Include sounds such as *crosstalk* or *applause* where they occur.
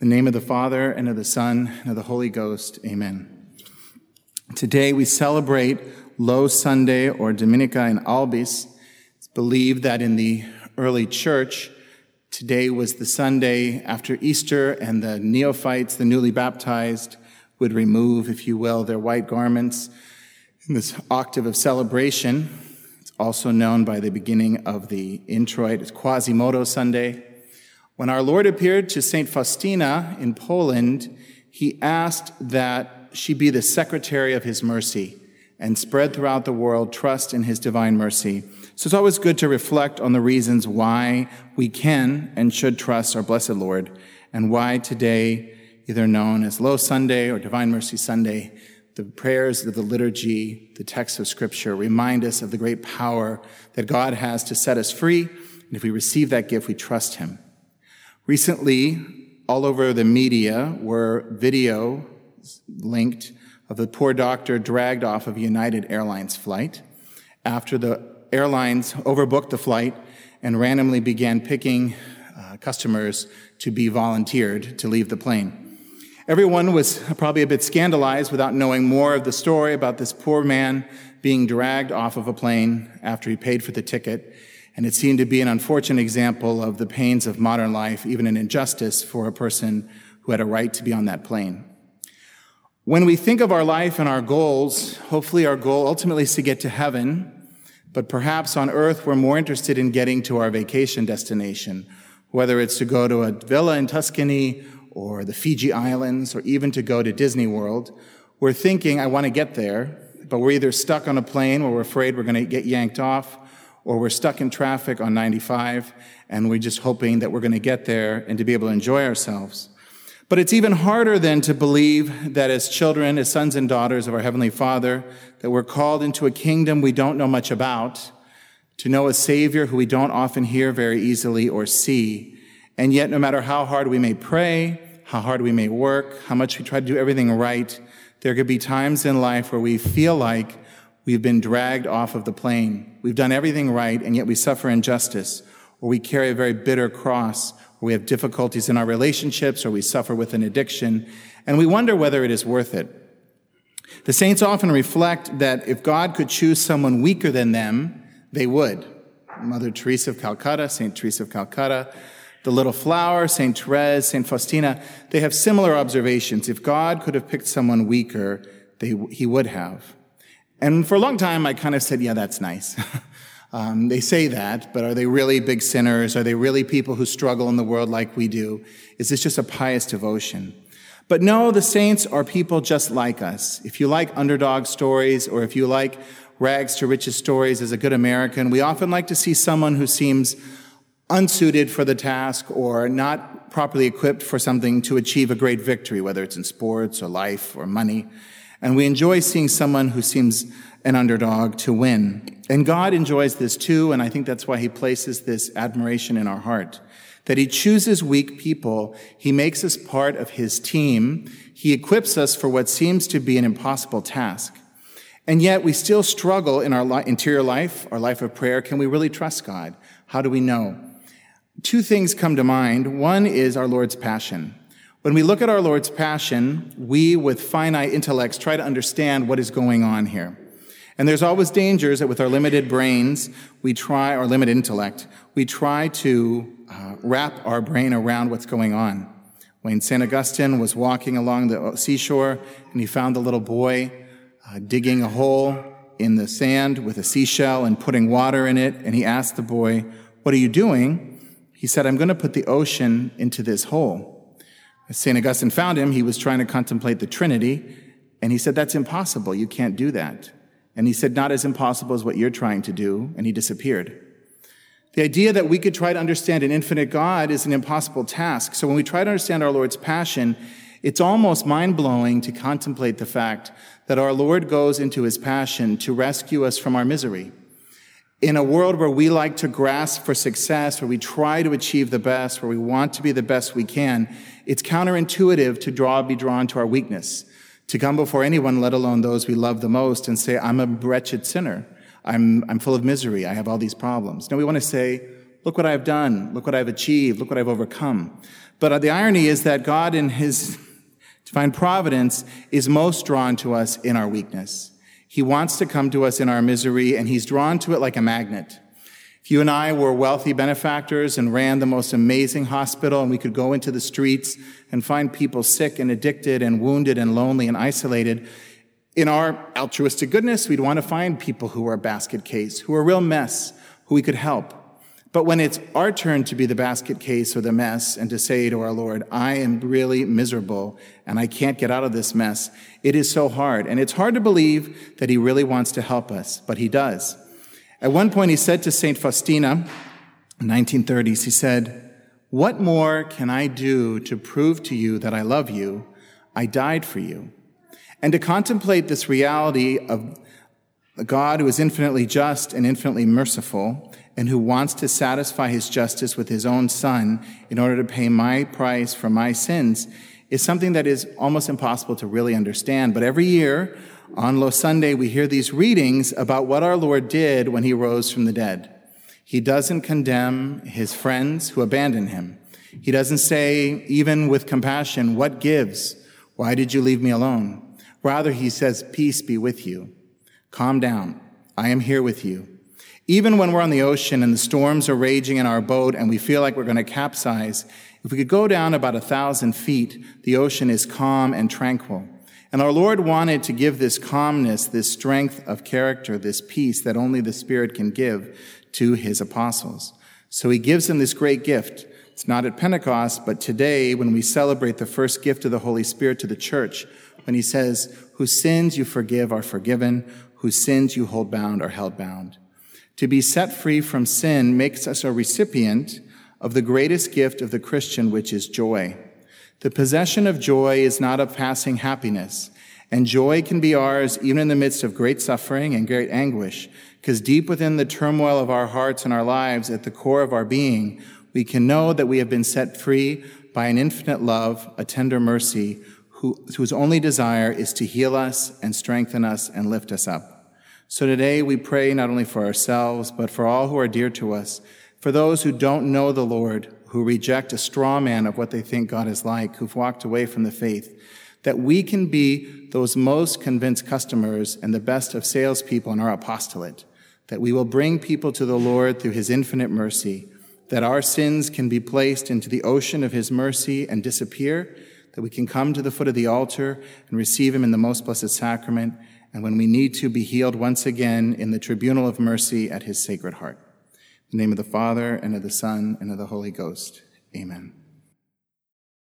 The name of the Father, and of the Son, and of the Holy Ghost, amen. Today we celebrate Low Sunday or Dominica in Albis. It's believed that in the early church, today was the Sunday after Easter, and the neophytes, the newly baptized, would remove, if you will, their white garments in this octave of celebration. It's also known by the beginning of the introit as Quasimodo Sunday. When our Lord appeared to St. Faustina in Poland, he asked that she be the secretary of his mercy and spread throughout the world trust in his divine mercy. So it's always good to reflect on the reasons why we can and should trust our blessed Lord and why today, either known as Low Sunday or Divine Mercy Sunday, the prayers of the liturgy, the texts of scripture remind us of the great power that God has to set us free. And if we receive that gift, we trust him. Recently, all over the media were video linked of the poor doctor dragged off of a United Airlines flight after the airlines overbooked the flight and randomly began picking uh, customers to be volunteered to leave the plane. Everyone was probably a bit scandalized without knowing more of the story about this poor man being dragged off of a plane after he paid for the ticket and it seemed to be an unfortunate example of the pains of modern life, even an injustice for a person who had a right to be on that plane. When we think of our life and our goals, hopefully our goal ultimately is to get to heaven, but perhaps on earth we're more interested in getting to our vacation destination, whether it's to go to a villa in Tuscany or the Fiji Islands or even to go to Disney World. We're thinking, I want to get there, but we're either stuck on a plane or we're afraid we're going to get yanked off, or we're stuck in traffic on 95 and we're just hoping that we're going to get there and to be able to enjoy ourselves. But it's even harder than to believe that as children, as sons and daughters of our Heavenly Father, that we're called into a kingdom we don't know much about, to know a Savior who we don't often hear very easily or see. And yet, no matter how hard we may pray, how hard we may work, how much we try to do everything right, there could be times in life where we feel like We've been dragged off of the plane. We've done everything right, and yet we suffer injustice, or we carry a very bitter cross, or we have difficulties in our relationships, or we suffer with an addiction, and we wonder whether it is worth it. The saints often reflect that if God could choose someone weaker than them, they would. Mother Teresa of Calcutta, St. Teresa of Calcutta, the little flower, St. Therese, St. Faustina, they have similar observations. If God could have picked someone weaker, they, he would have. And for a long time, I kind of said, yeah, that's nice. *laughs* um, they say that, but are they really big sinners? Are they really people who struggle in the world like we do? Is this just a pious devotion? But no, the saints are people just like us. If you like underdog stories or if you like rags to riches stories as a good American, we often like to see someone who seems unsuited for the task or not properly equipped for something to achieve a great victory, whether it's in sports or life or money. And we enjoy seeing someone who seems an underdog to win. And God enjoys this too, and I think that's why He places this admiration in our heart. That He chooses weak people, He makes us part of His team, He equips us for what seems to be an impossible task. And yet we still struggle in our interior life, our life of prayer. Can we really trust God? How do we know? Two things come to mind. One is our Lord's passion. When we look at our Lord's passion, we with finite intellects try to understand what is going on here. And there's always dangers that with our limited brains, we try, our limited intellect, we try to uh, wrap our brain around what's going on. When St. Augustine was walking along the seashore and he found the little boy uh, digging a hole in the sand with a seashell and putting water in it, and he asked the boy, What are you doing? He said, I'm going to put the ocean into this hole. St. Augustine found him, he was trying to contemplate the Trinity, and he said, That's impossible. You can't do that. And he said, Not as impossible as what you're trying to do, and he disappeared. The idea that we could try to understand an infinite God is an impossible task. So when we try to understand our Lord's passion, it's almost mind blowing to contemplate the fact that our Lord goes into his passion to rescue us from our misery in a world where we like to grasp for success, where we try to achieve the best, where we want to be the best we can, it's counterintuitive to draw, be drawn to our weakness, to come before anyone, let alone those we love the most, and say, I'm a wretched sinner. I'm, I'm full of misery. I have all these problems. No, we want to say, look what I've done, look what I've achieved, look what I've overcome. But uh, the irony is that God, in his *laughs* divine providence, is most drawn to us in our weakness. He wants to come to us in our misery, and he's drawn to it like a magnet. If you and I were wealthy benefactors and ran the most amazing hospital, and we could go into the streets and find people sick and addicted and wounded and lonely and isolated, in our altruistic goodness, we'd want to find people who are a basket case, who are a real mess, who we could help. But when it's our turn to be the basket case or the mess and to say to our Lord, I am really miserable and I can't get out of this mess, it is so hard. And it's hard to believe that He really wants to help us, but He does. At one point, He said to St. Faustina, in 1930s, He said, What more can I do to prove to you that I love you? I died for you. And to contemplate this reality of a God who is infinitely just and infinitely merciful, and who wants to satisfy his justice with his own son in order to pay my price for my sins is something that is almost impossible to really understand. But every year on Low Sunday, we hear these readings about what our Lord did when he rose from the dead. He doesn't condemn his friends who abandon him. He doesn't say, even with compassion, what gives? Why did you leave me alone? Rather, he says, peace be with you. Calm down. I am here with you. Even when we're on the ocean and the storms are raging in our boat and we feel like we're going to capsize, if we could go down about a thousand feet, the ocean is calm and tranquil. And our Lord wanted to give this calmness, this strength of character, this peace that only the Spirit can give to his apostles. So he gives them this great gift. It's not at Pentecost, but today when we celebrate the first gift of the Holy Spirit to the church, when he says, whose sins you forgive are forgiven, whose sins you hold bound are held bound. To be set free from sin makes us a recipient of the greatest gift of the Christian, which is joy. The possession of joy is not a passing happiness, and joy can be ours even in the midst of great suffering and great anguish, because deep within the turmoil of our hearts and our lives, at the core of our being, we can know that we have been set free by an infinite love, a tender mercy, who, whose only desire is to heal us and strengthen us and lift us up. So today we pray not only for ourselves, but for all who are dear to us, for those who don't know the Lord, who reject a straw man of what they think God is like, who've walked away from the faith, that we can be those most convinced customers and the best of salespeople in our apostolate, that we will bring people to the Lord through his infinite mercy, that our sins can be placed into the ocean of his mercy and disappear, that we can come to the foot of the altar and receive Him in the most blessed sacrament, and when we need to, be healed once again in the tribunal of mercy at His sacred heart. In the name of the Father, and of the Son, and of the Holy Ghost. Amen.